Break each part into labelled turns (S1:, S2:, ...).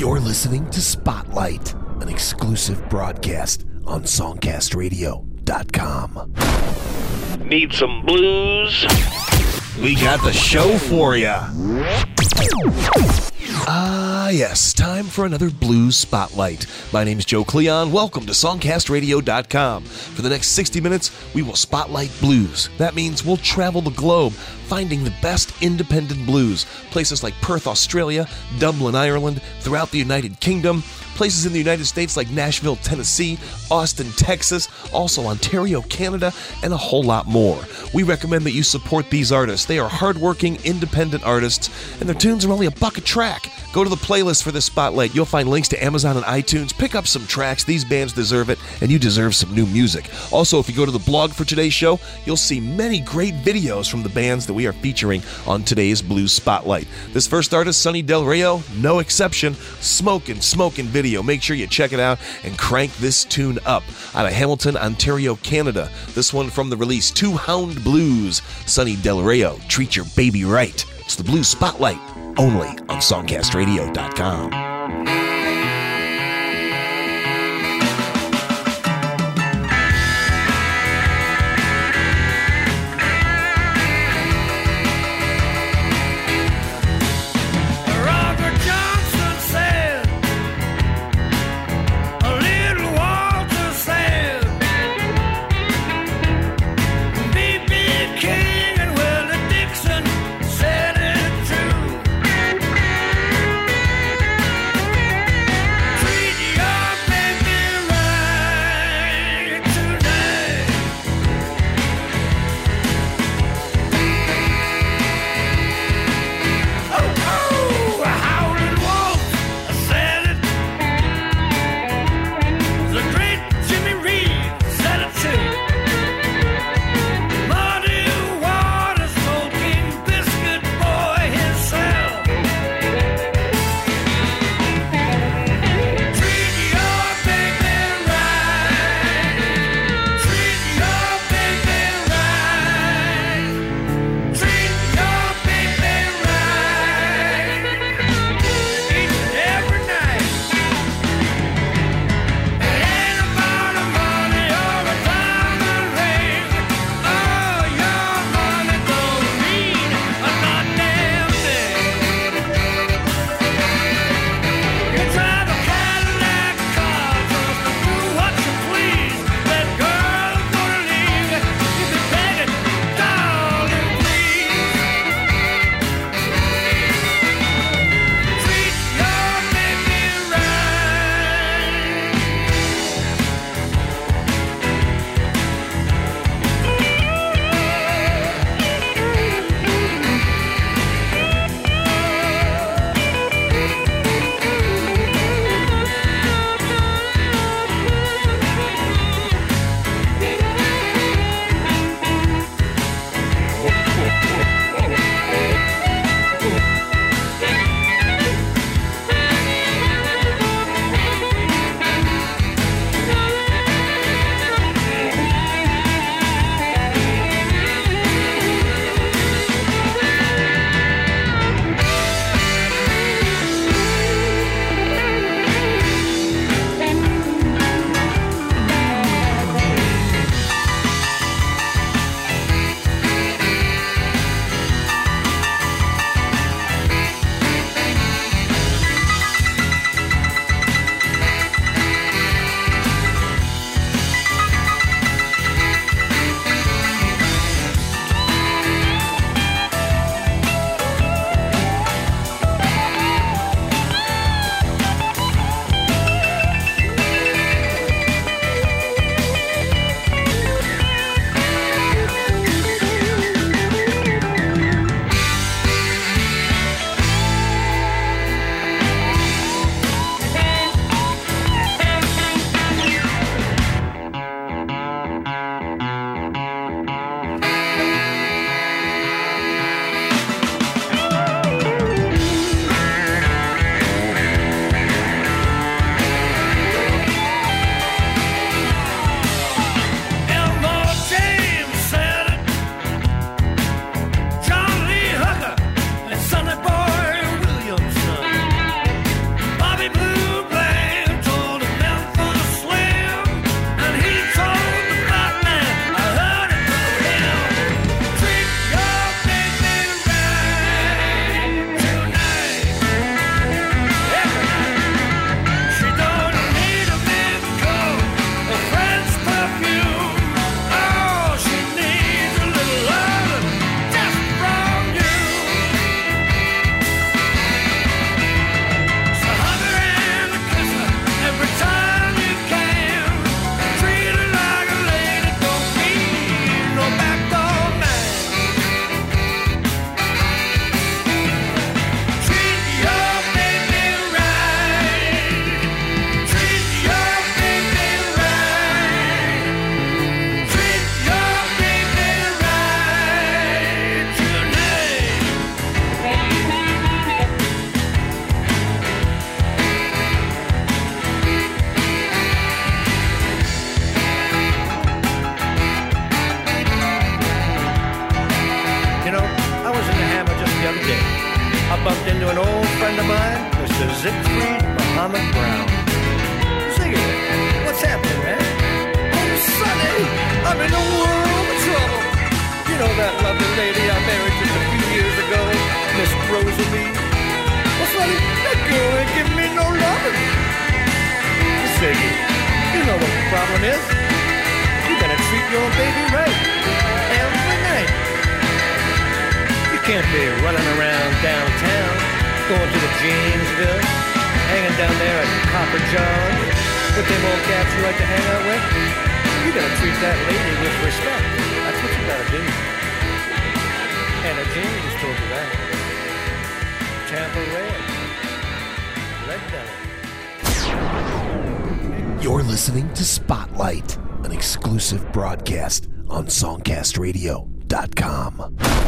S1: You're listening to Spotlight, an exclusive broadcast on SongcastRadio.com.
S2: Need some blues?
S1: We got the show for you. Ah, yes, time for another Blues Spotlight. My name is Joe Cleon. Welcome to SongcastRadio.com. For the next 60 minutes, we will spotlight blues. That means we'll travel the globe finding the best independent blues. Places like Perth, Australia, Dublin, Ireland, throughout the United Kingdom, places in the United States like Nashville, Tennessee, Austin, Texas, also Ontario, Canada, and a whole lot more. We recommend that you support these artists. They are hardworking, independent artists, and their tunes are only a buck a track. Go to the playlist for this spotlight. You'll find links to Amazon and iTunes. Pick up some tracks. These bands deserve it, and you deserve some new music. Also, if you go to the blog for today's show, you'll see many great videos from the bands that we are featuring on today's Blues Spotlight. This first artist, Sonny Del Rio, no exception. Smoking, smoking video. Make sure you check it out and crank this tune up. Out of Hamilton, Ontario, Canada. This one from the release Two Hound Blues. Sonny Del Rio, treat your baby right. It's the Blue Spotlight only on SongcastRadio.com.
S3: old friend of mine, Mr. Siegfried Muhammad Brown. Ziggy, what's happening, man? Oh, Sonny, I'm in a world of trouble. You know that lovely lady I married just a few years ago, Miss Rosalie? Well, Sonny, that girl ain't giving me no loving. Ziggy, you know what the problem is. You gotta treat your baby right. Every night. Can't be running around downtown, going to the Jamesville, hanging down there at Copper with them old cats you like to hang out with. You gotta treat that lady with respect. That's what you gotta do. Anna James told you that. Tampa Red. Red Belly.
S4: You're listening to Spotlight, an exclusive broadcast on SongcastRadio.com.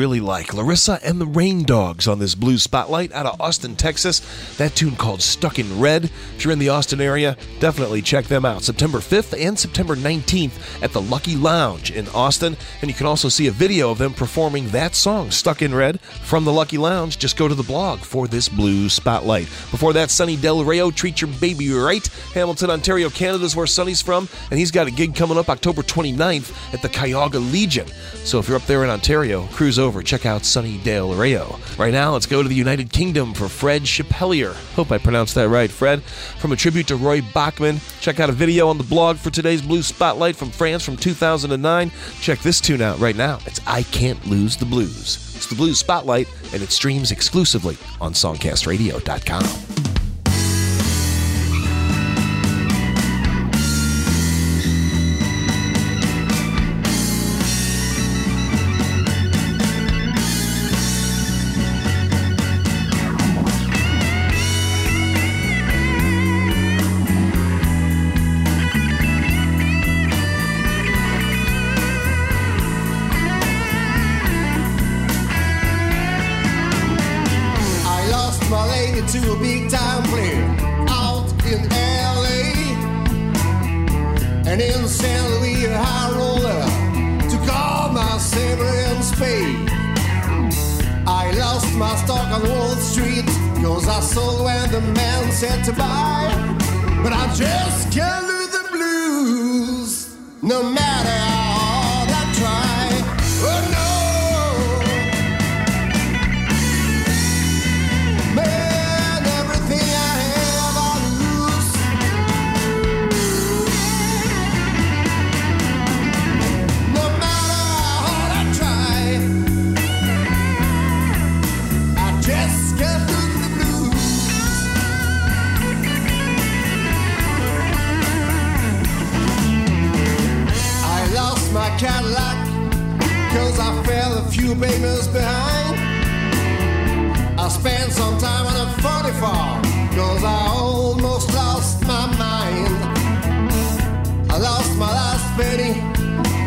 S4: really, like Larisa and the Raindoggs on this Blues Spotlight out of Austin, Texas. That tune called Stuck in Red. If you're in the Austin area, definitely check them out. September 5th and September 19th at the Lucky Lounge in Austin. And you can also see a video of them performing that song, Stuck in Red, from the Lucky Lounge. Just go to the blog for this Blues Spotlight. Before that, Sonny Del Rio, Treat Your Baby Right. Hamilton, Ontario, Canada is where Sonny's from. And he's got a gig coming up October 29th at the Cayuga Legion. So if you're up there in Ontario, cruise over, check out Sonny Del Rio. Right now, let's go to the United Kingdom for Fred Chapellier. Hope I pronounced that right, Fred. From a tribute to Roy Bachman, check out a video on the blog for today's Blues Spotlight from France from 2009. Check this tune out right now. It's I Can't Lose the Blues. It's the Blues Spotlight, and it streams exclusively on SongcastRadio.com.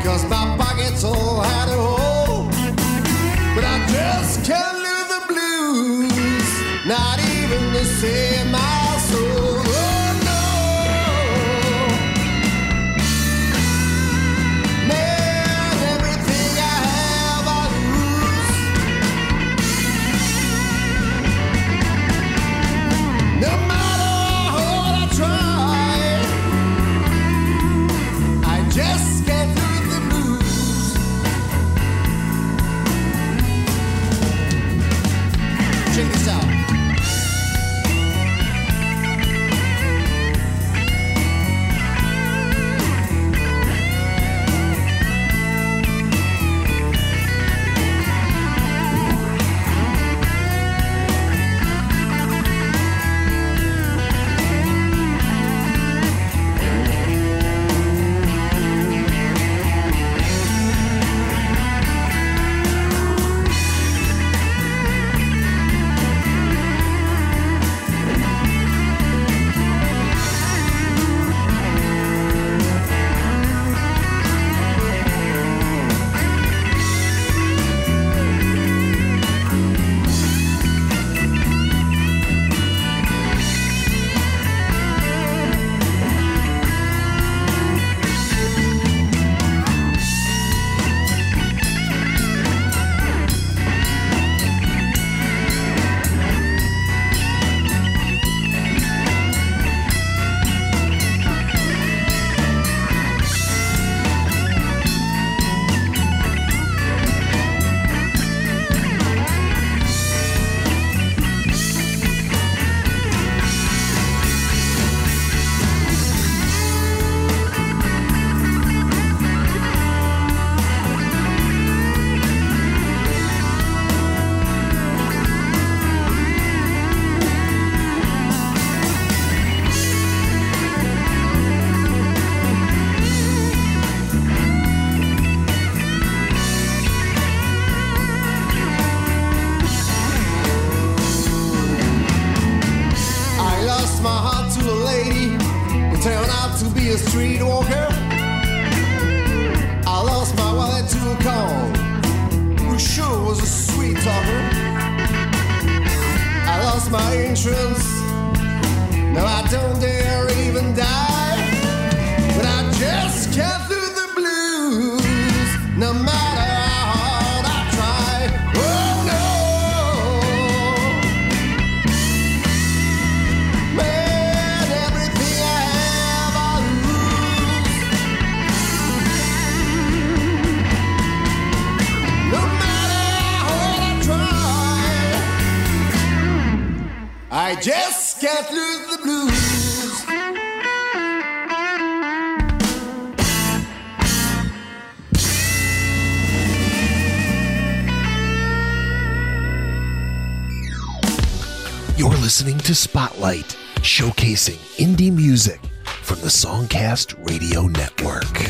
S5: Cause my
S1: Spotlight, showcasing indie music from the Songcast Radio Network.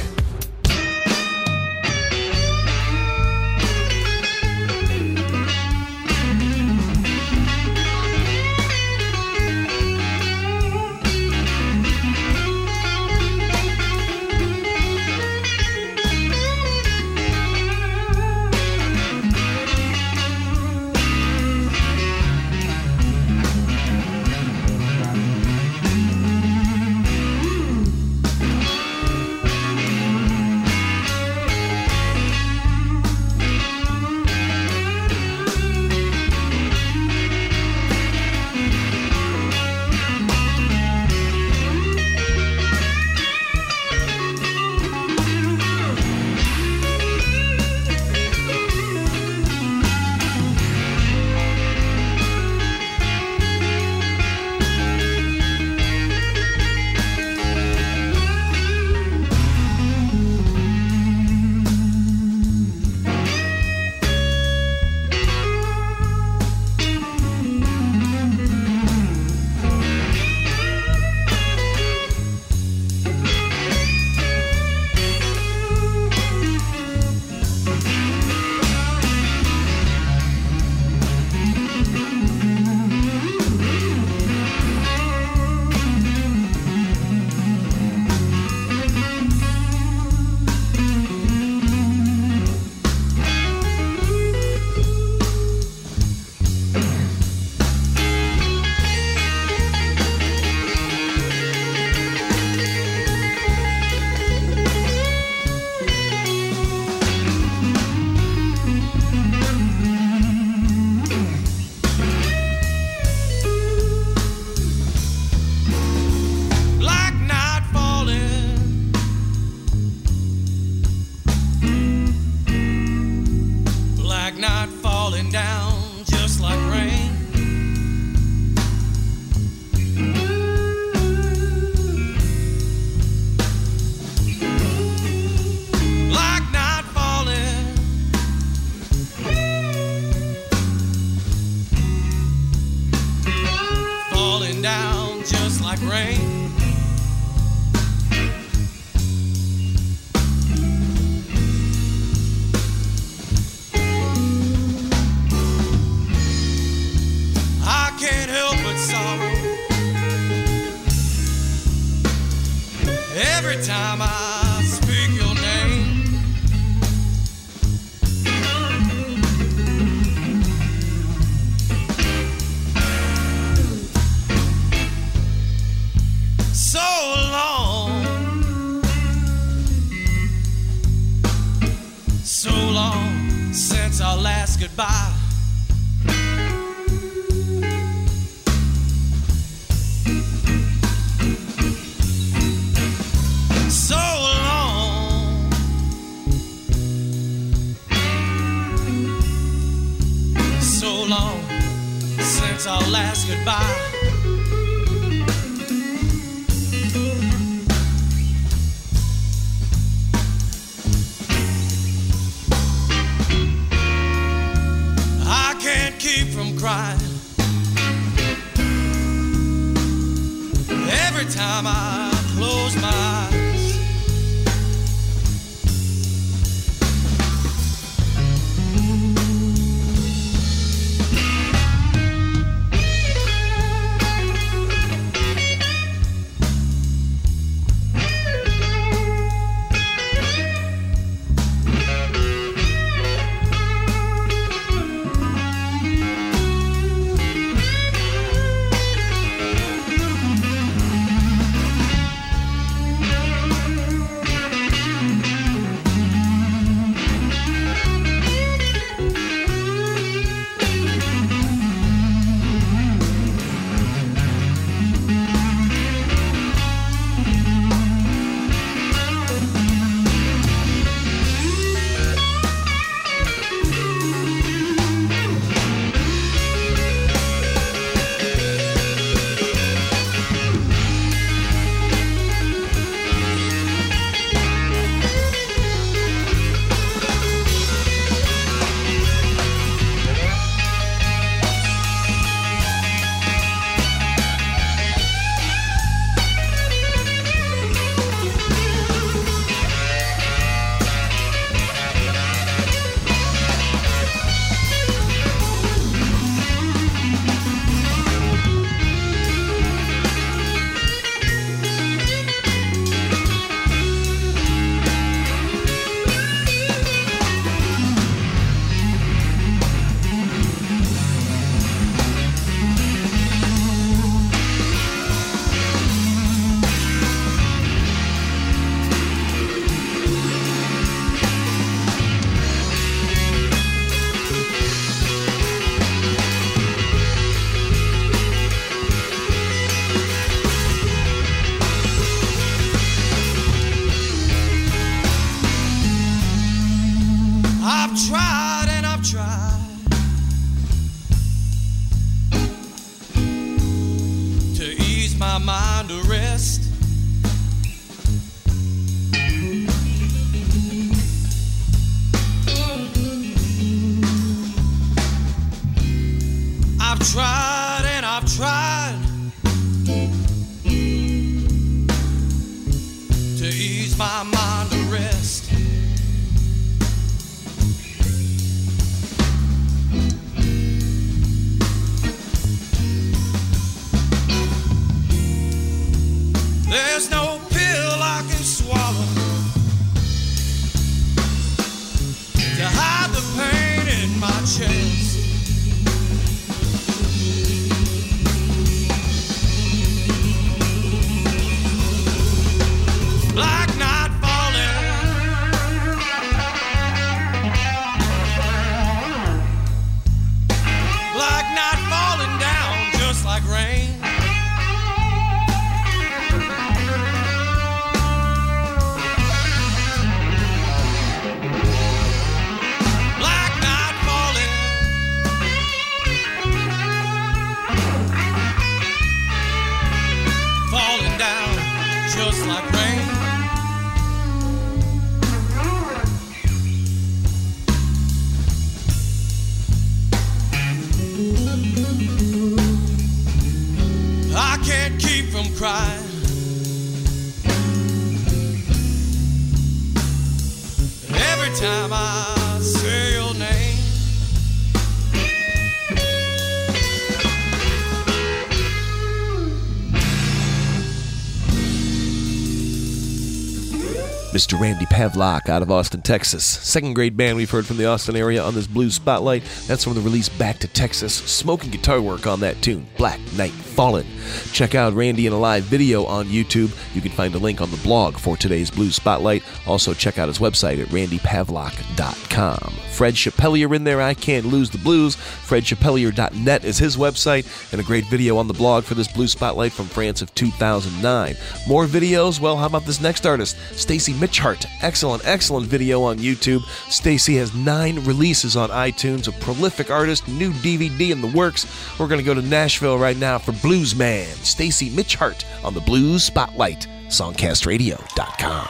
S1: Mr. Randy Pavlock out of Austin, Texas. Second grade band we've heard from the Austin area on this blues spotlight. That's from the release Back to Texas. Smoking guitar work on that tune, Black Night Fallen. Check out Randy in a live video on YouTube. You can find a link on the blog for today's blues spotlight. Also, check out his website at randypavlock.com. Fred Chapellier in there, I Can't Lose the Blues. FredChapellier.net is his website, and a great video on the blog for this blues spotlight from France of 2009. More videos? Well, how about this next artist, Stacy Mitchhart? Excellent, excellent video on YouTube. Stacy has nine releases on iTunes, a prolific artist, new DVD in the works. We're going to go to Nashville right now for Blues Man, Stacy Mitchhart on the Blues Spotlight, songcastradio.com.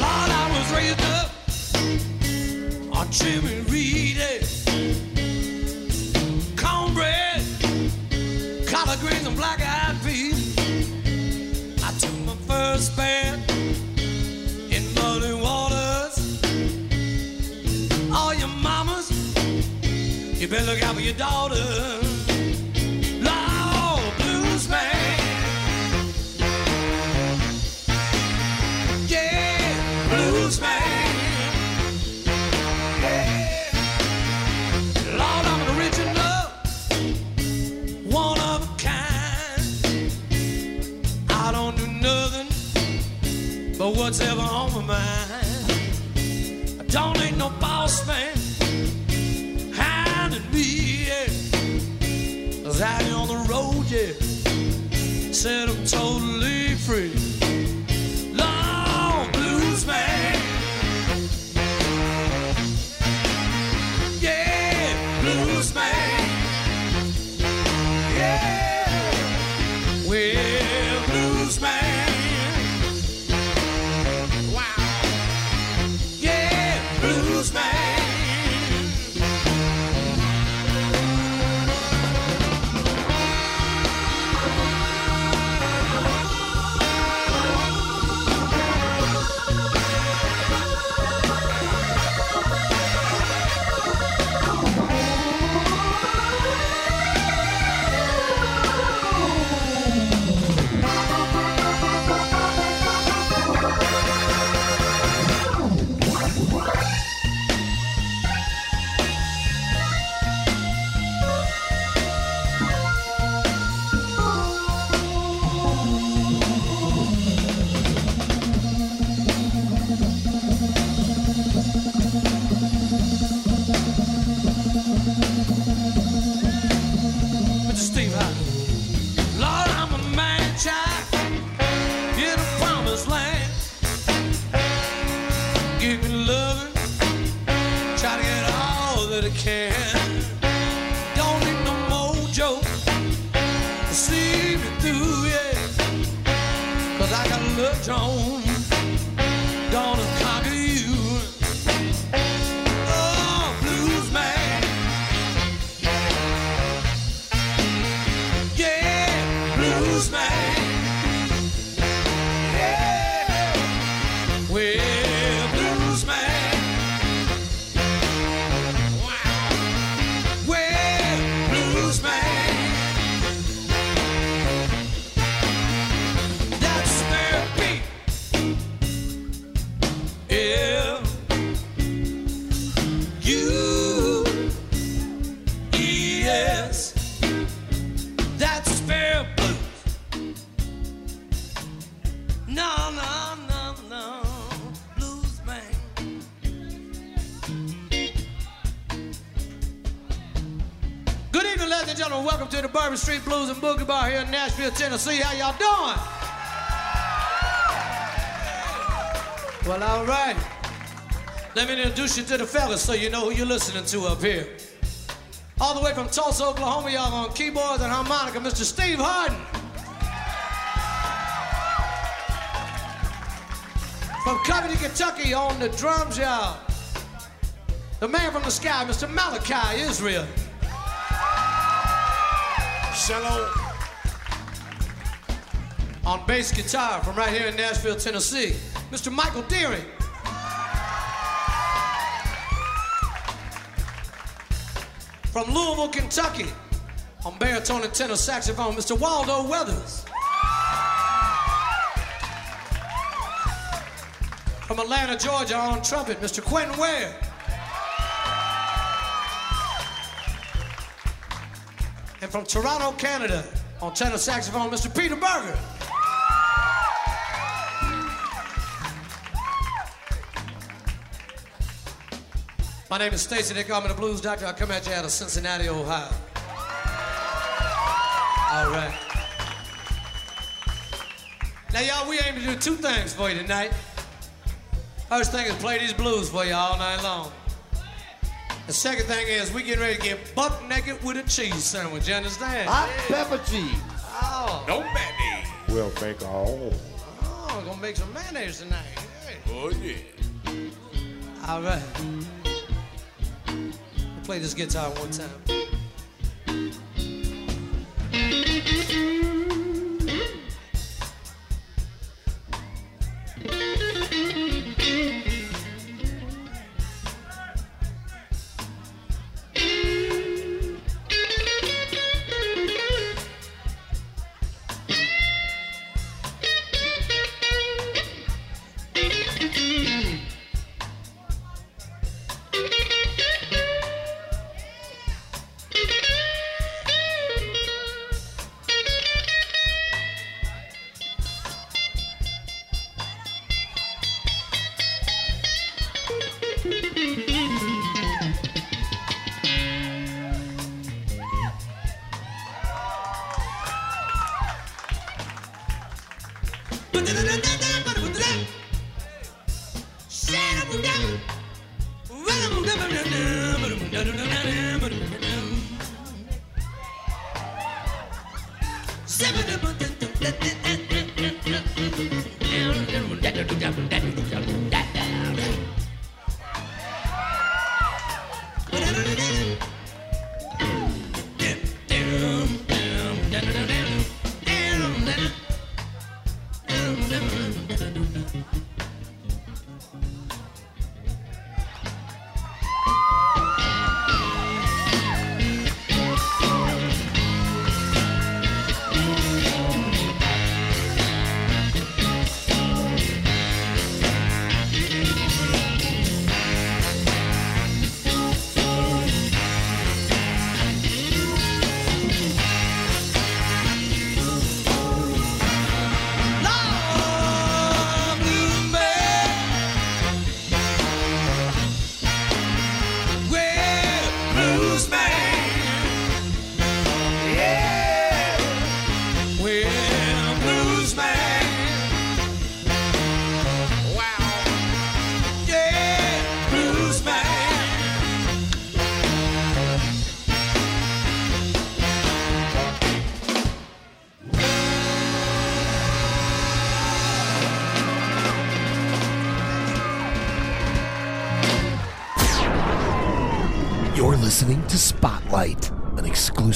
S6: Lord, I was raised up on Jimmy Reed. eh. Cornbread, collard greens, and black eyed peas. First bath in muddy waters. All your mamas, you better look out for your daughters. What's ever on my mind. I don't need no boss man hounding me. Yeah. 'Cause out here on the road, yeah, said I'm totally free. Give me loving, try to get all that I can. Don't need no to see me through, I got love and Boogie Bar here in Nashville, Tennessee. How y'all doing? Well, all right. Let me introduce you to the fellas so you know who you're listening to up here. All the way from Tulsa, Oklahoma, y'all on keyboards and harmonica, Mr. Steve Harden. From Covington, Kentucky, on the drums, y'all. The man from the sky, Mr. Malachi Israel. On bass guitar from right here in Nashville, Tennessee, Mr. Michael Deering. From Louisville, Kentucky, on baritone and tenor saxophone, Mr. Waldo Weathers. From Atlanta, Georgia, on trumpet, Mr. Quentin Ware. And from Toronto, Canada, on tenor saxophone, Mr. Peter Berger. My name is Stacy. Call me the Blues Doctor. I come at you out of Cincinnati, Ohio. All right. Now, y'all, we aim to do two things for you tonight. First thing is play these blues for you all night long. The second thing is we get ready to get buck naked with a cheese sandwich. You understand?
S3: Hot pepper cheese.
S6: Oh,
S2: No mayonnaise.
S3: We'll make all.
S6: oh, gonna make some mayonnaise tonight. Hey.
S2: Oh yeah.
S6: All right. I'll play this guitar one time.
S1: You're listening to Spotlight, an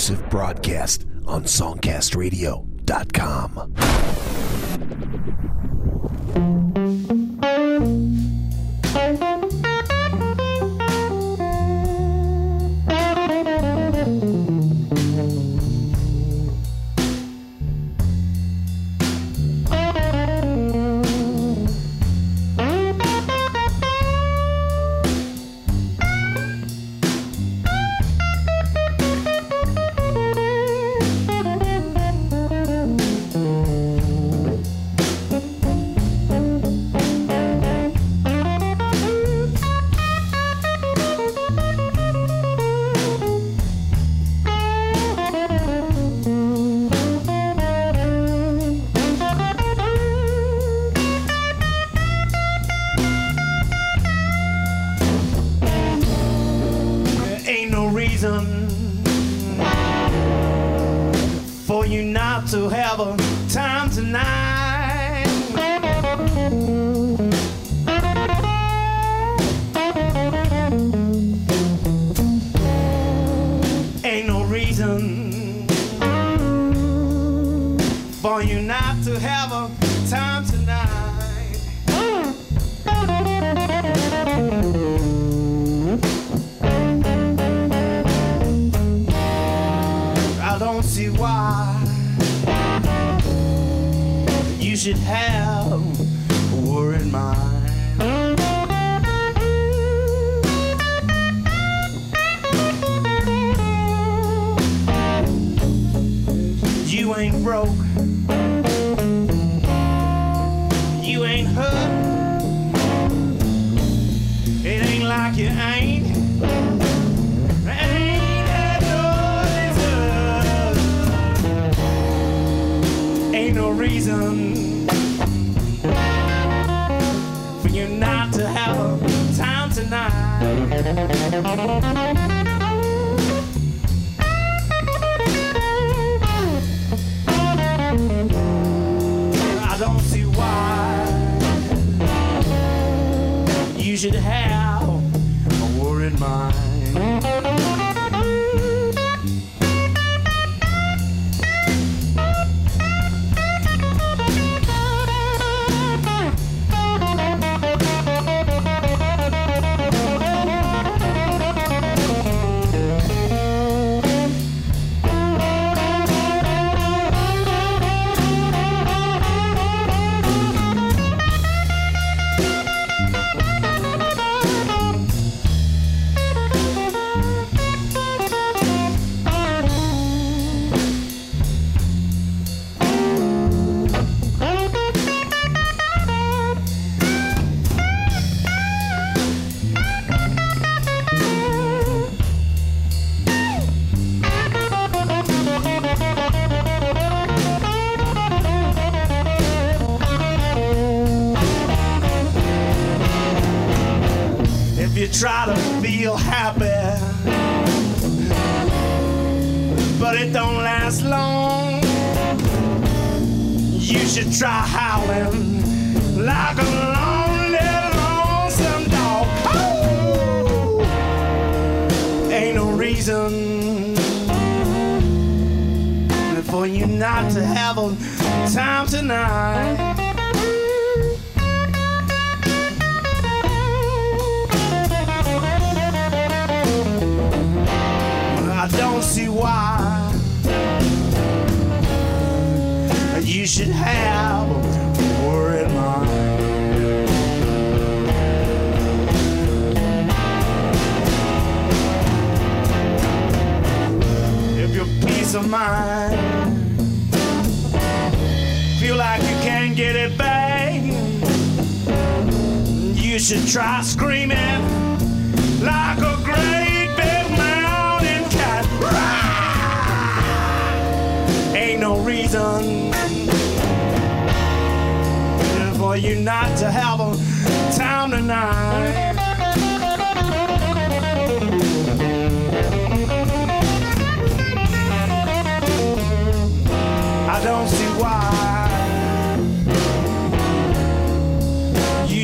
S1: exclusive broadcast on SongcastRadio.com.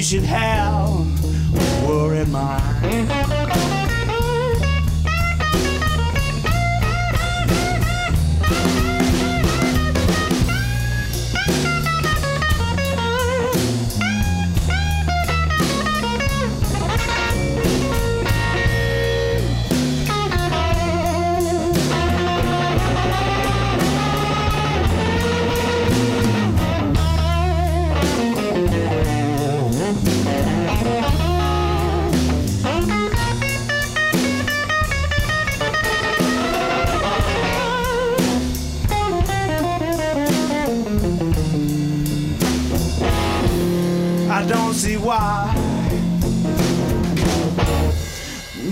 S7: should have. A worried why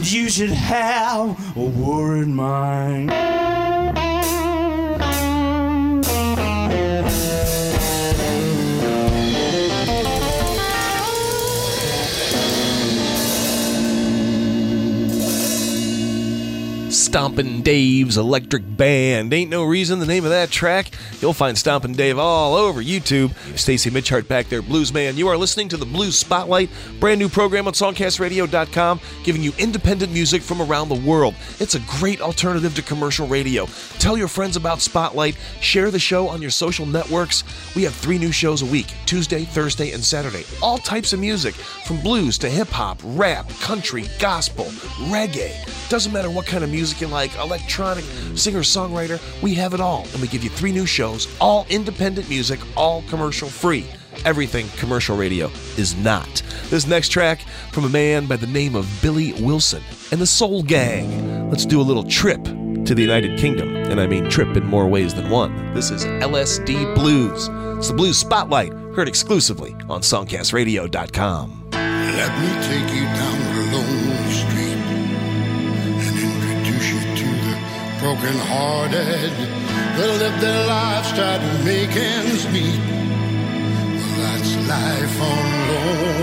S7: you should have a worried mind.
S1: Stompin' Dave's Electric Band. Ain't no reason the name of that track. You'll find Stompin' Dave all over YouTube. Stacy Mitchhart back there, Blues Man. You are listening to the Blues Spotlight, brand new program on songcastradio.com, giving you independent music from around the world. It's a great alternative to commercial radio. Tell your friends about Spotlight. Share the show on your social networks. We have three new shows a week Tuesday, Thursday, and Saturday. All types of music, from blues to hip hop, rap, country, gospel, reggae. Doesn't matter what kind of music you like, electronic, singer songwriter, we have it all. And we give you three new shows, all independent music, all commercial free. Everything commercial radio is not. This next track from a man by the name of Billy Wilson and the Soul Gang. Let's do a little trip to the United Kingdom, and I mean trip in more ways than one. This is LSD Blues. It's the Blues Spotlight, heard exclusively on SongcastRadio.com.
S8: Let me take you down broken hearted that live their lives trying to make ends meet. Well, that's life on lonely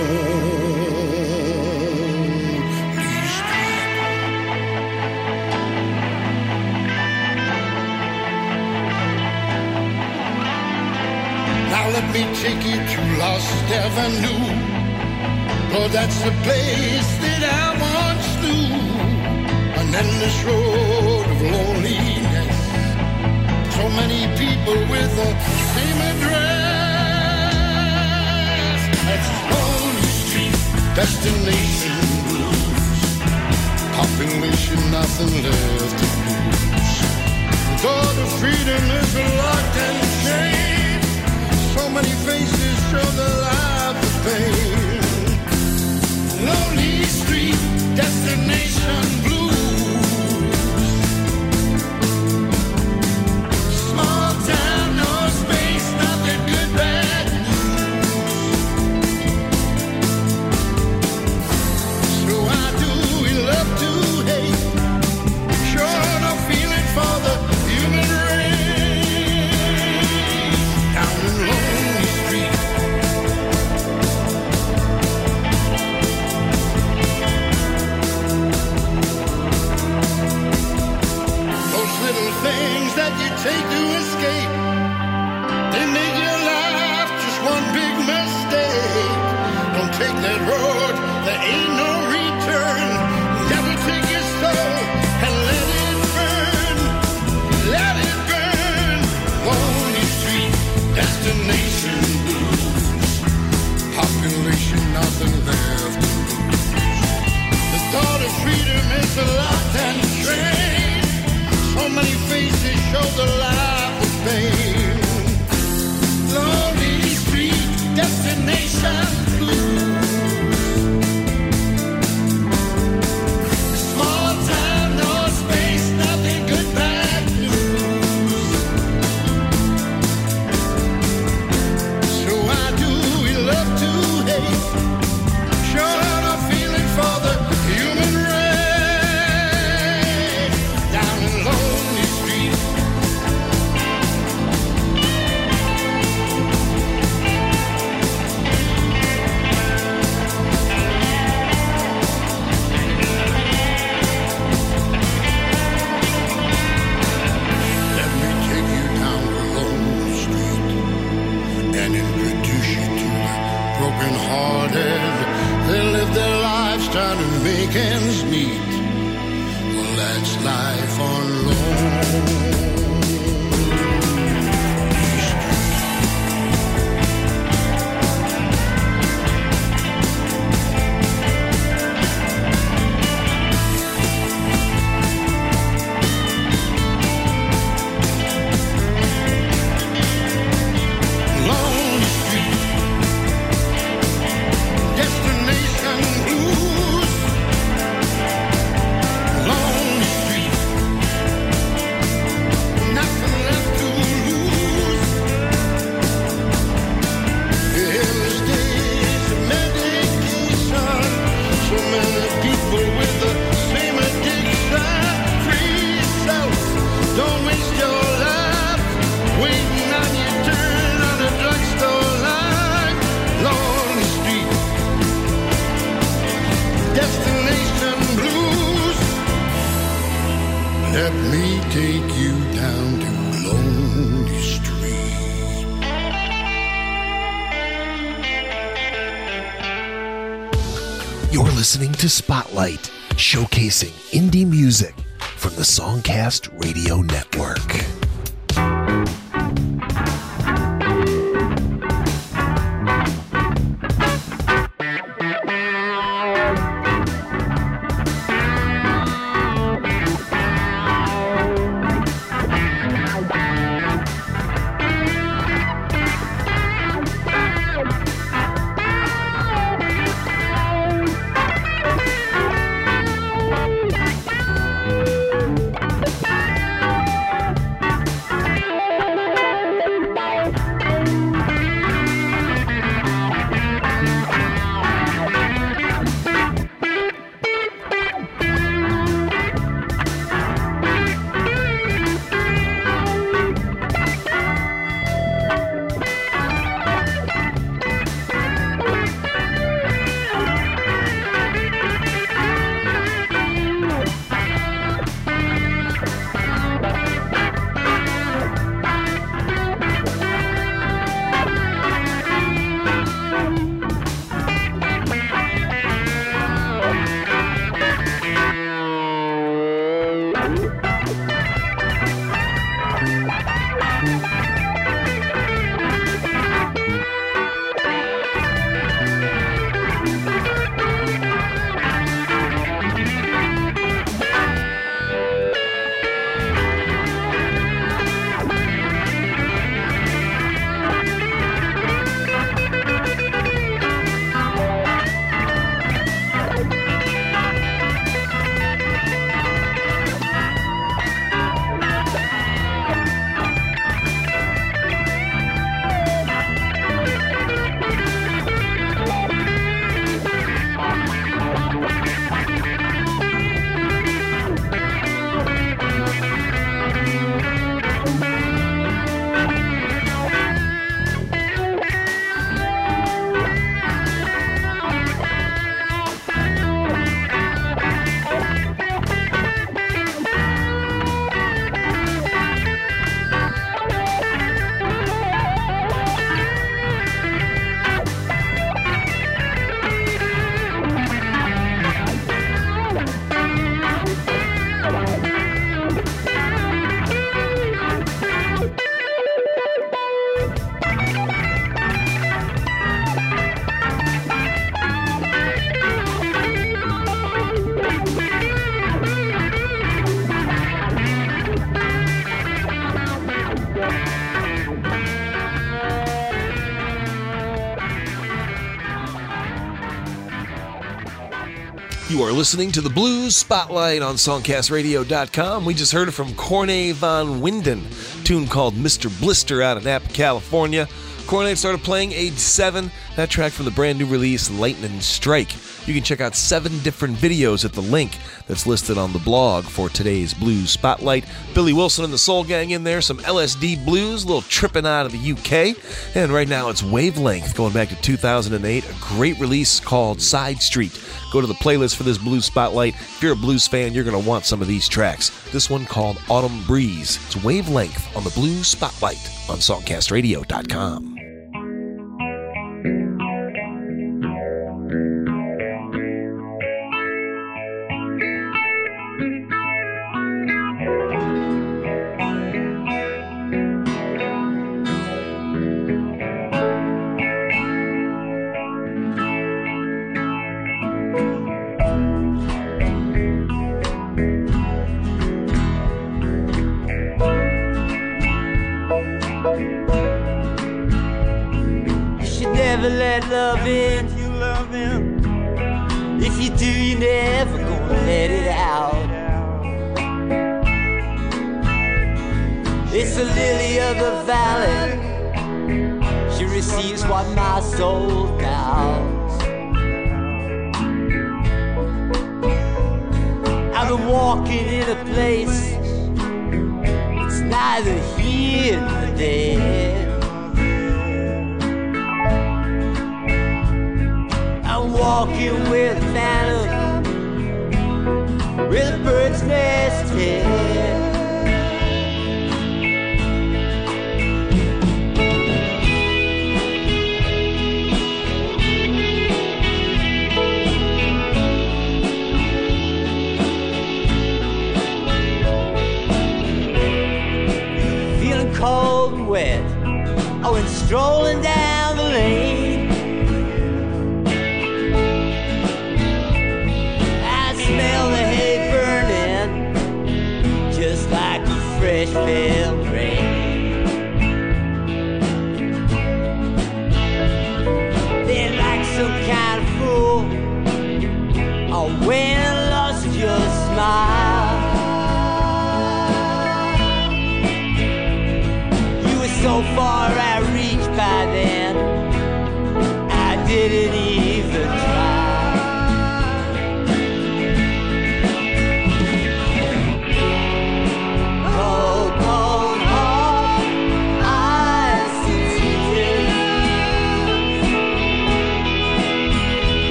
S8: street. Now let me take you to Lost Avenue. Oh, that's the place that I once knew. Then this road loneliness. So many people with the same address. That's Lonely Street, destination blues. Population, nothing left to lose. The door to freedom is locked and chained. So many faces show the life of pain. Lonely street, destination blues. Take to escape, destination
S1: You're listening to Spotlight, showcasing indie music from the Songcast Radio Network. Listening to the Blues Spotlight on SongcastRadio.com. We just heard it from Cornay Van Winden, tune called Mr. Blister out of Napa, California. Cornay started playing age seven. That track from the brand new release Lightning Strike. You can check out seven different videos at the link that's listed on the blog for today's Blues Spotlight. Billy Wilson and the Soul Gang in there, some LSD blues, a little tripping out of the UK. And right now it's Wavelength going back to 2008, a great release called Side Street. Go to the playlist for this Blues Spotlight. If you're a blues fan, you're going to want some of these tracks. This one called Autumn Breeze. It's Wavelength on the Blues Spotlight on SongcastRadio.com.
S9: let love in. If you love him. If you do, you never gonna let it out. It's a lily of the valley. She receives what my soul doubts. I've been walking in a place. It's neither here nor there. Walking with a phantom with a bird's nest head. Feeling cold and wet. Oh, I went strolling down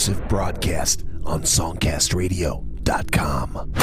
S1: exclusive broadcast on SongcastRadio.com.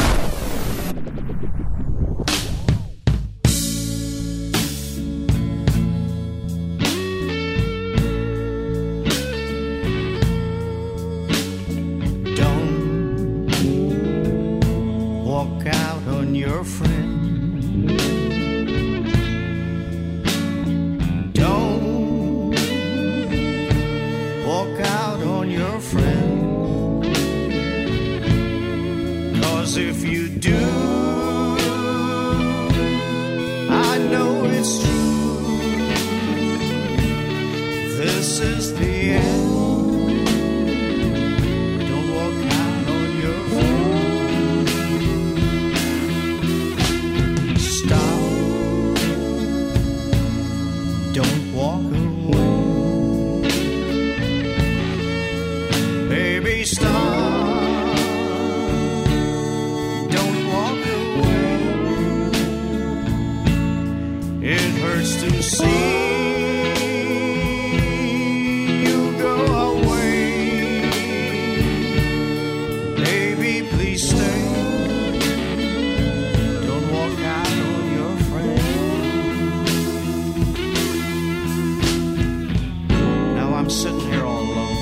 S7: I'm sitting here all alone.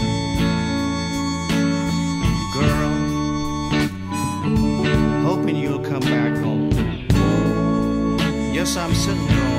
S7: Girl, hoping you'll come back home. Yes, I'm sitting here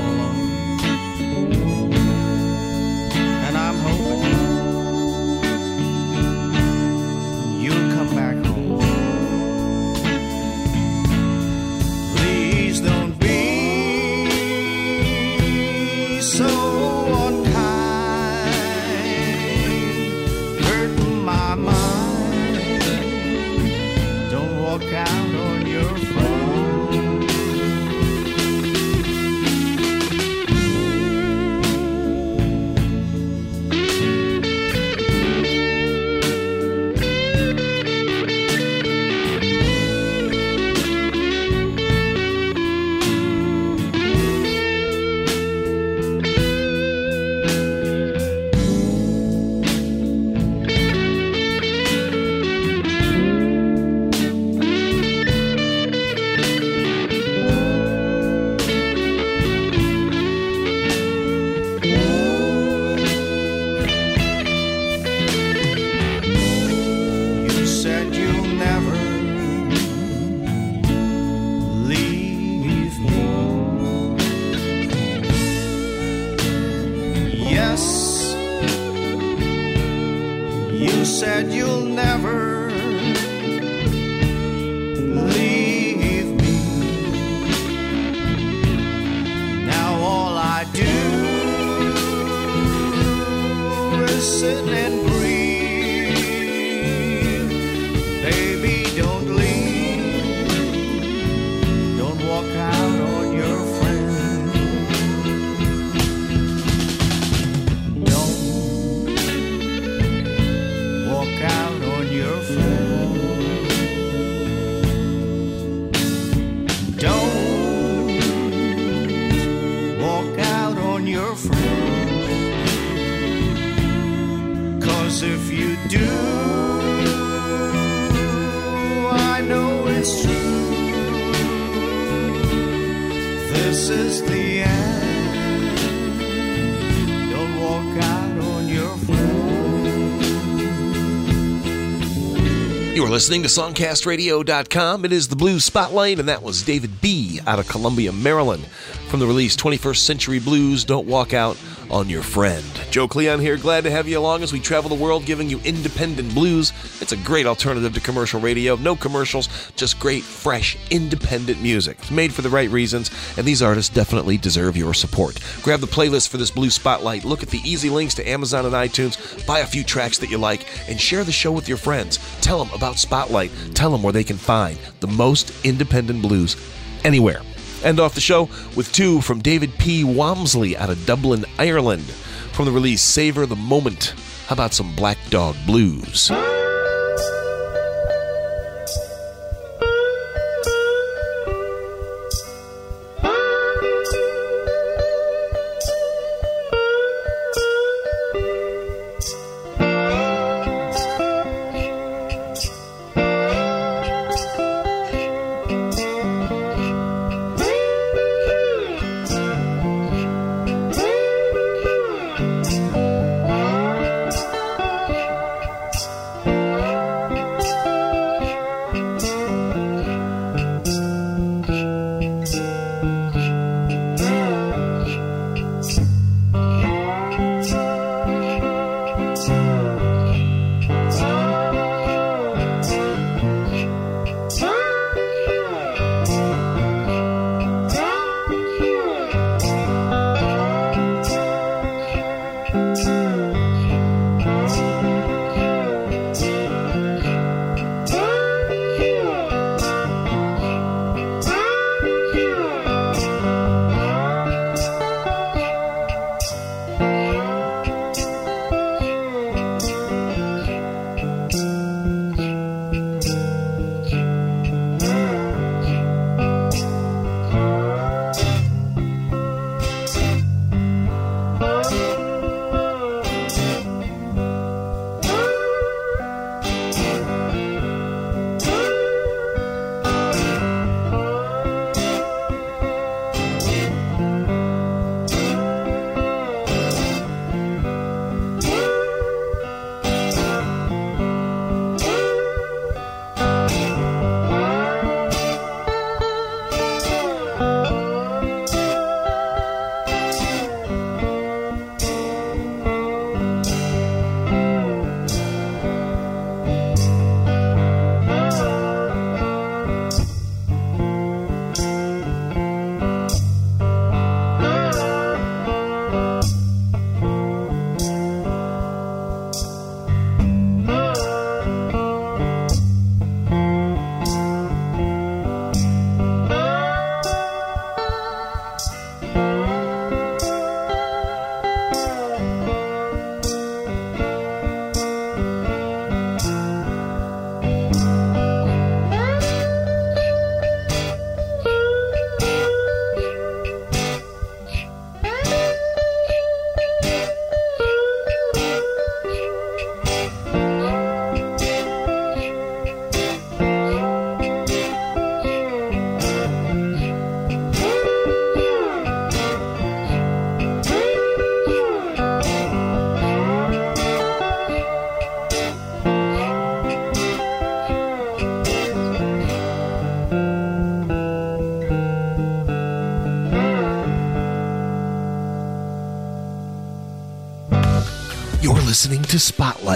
S1: listening to SongcastRadio.com. It is the Blue Spotlight, and that was David B. out of Columbia, Maryland, from the release 21st Century Blues Don't Walk Out on Your Friend. Joe Cleon here, glad to have you along as we travel the world giving you independent blues. It's a great alternative to commercial radio. No commercials, just great, fresh, independent music. It's made for the right reasons, and these artists definitely deserve your support. Grab the playlist for this Blue Spotlight, look at the easy links to Amazon and iTunes, buy a few tracks that you like, and share the show with your friends. Tell them about Spotlight. Tell them where they can find the most independent blues anywhere. End off the show with two from David P. Walmsley out of Dublin, Ireland, from the release Savor the Moment. How about some Black Dog Blues?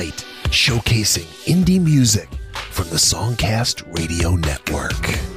S10: Light, showcasing indie music from the Songcast Radio Network.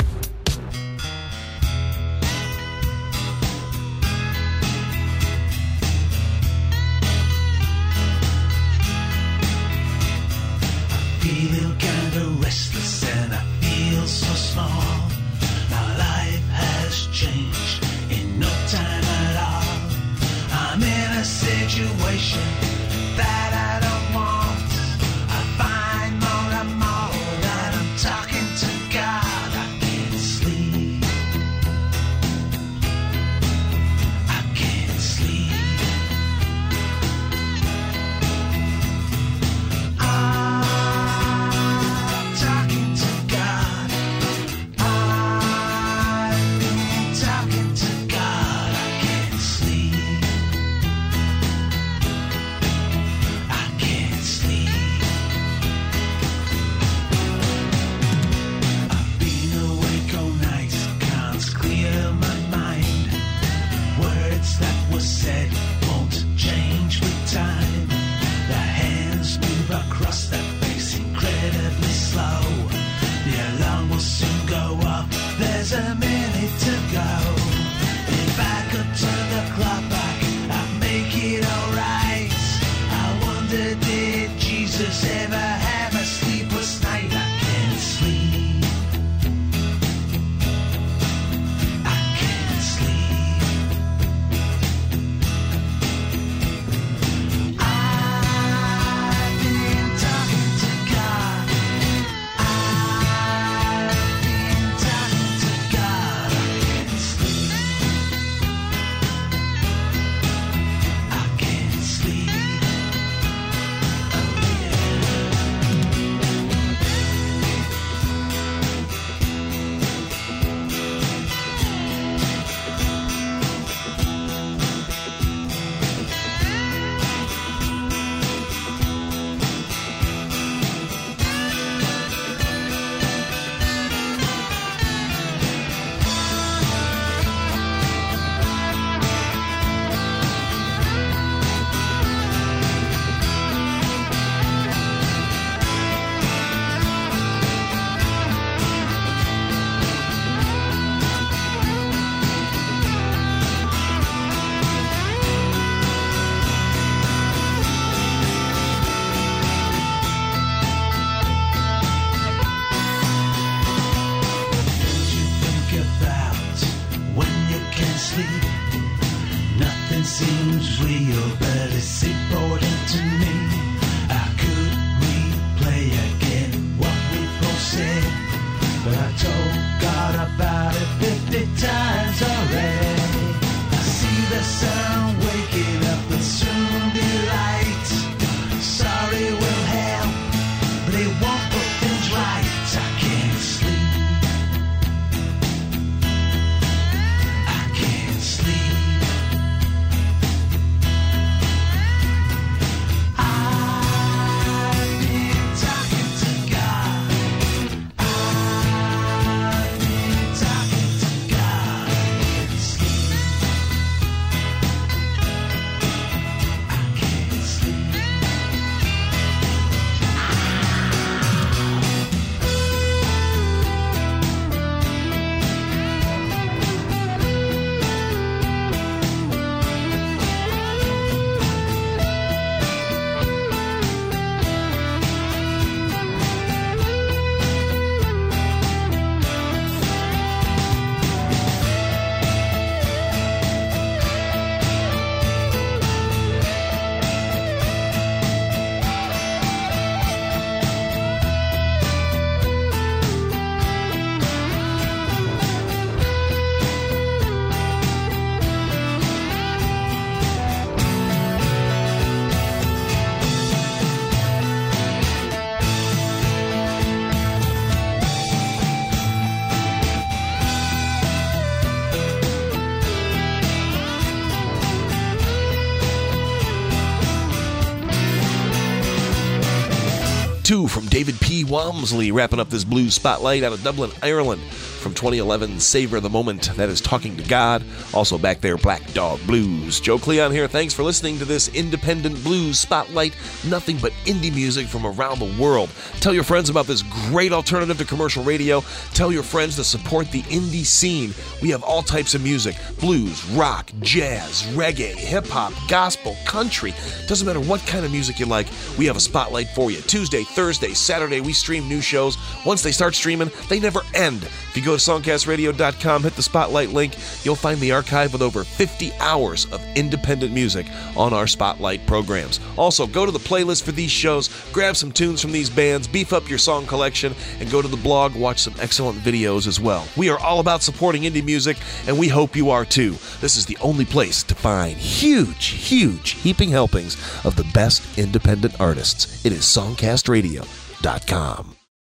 S10: from David P. Walmsley, wrapping up this blues spotlight out of Dublin, Ireland
S1: from 2011, Savor the Moment. That is Talking to God. Also back there, Black Dog Blues. Joe Cleon here. Thanks for listening to this independent blues spotlight. Nothing but indie music from around the world. Tell your friends about this great alternative to commercial radio. Tell your friends to support the indie scene. We have all types of music blues, rock, jazz, reggae, hip hop, gospel, country. Doesn't matter what kind of music you like, we have a spotlight for you. Tuesday, Thursday, Saturday, we stream new shows. Once they start streaming, they never end. If you go to songcastradio.com, hit the spotlight link, you'll find the archive with over 50 hours of independent music on our spotlight programs. Also, go to the playlist for these shows, grab some tunes from these bands, beef up your song collection, and go to the blog, watch some excellent videos as well. We are all about supporting indie music, and we hope you are too. This is the only place to find huge, huge heaping helpings of the best independent artists. It is songcastradio.com.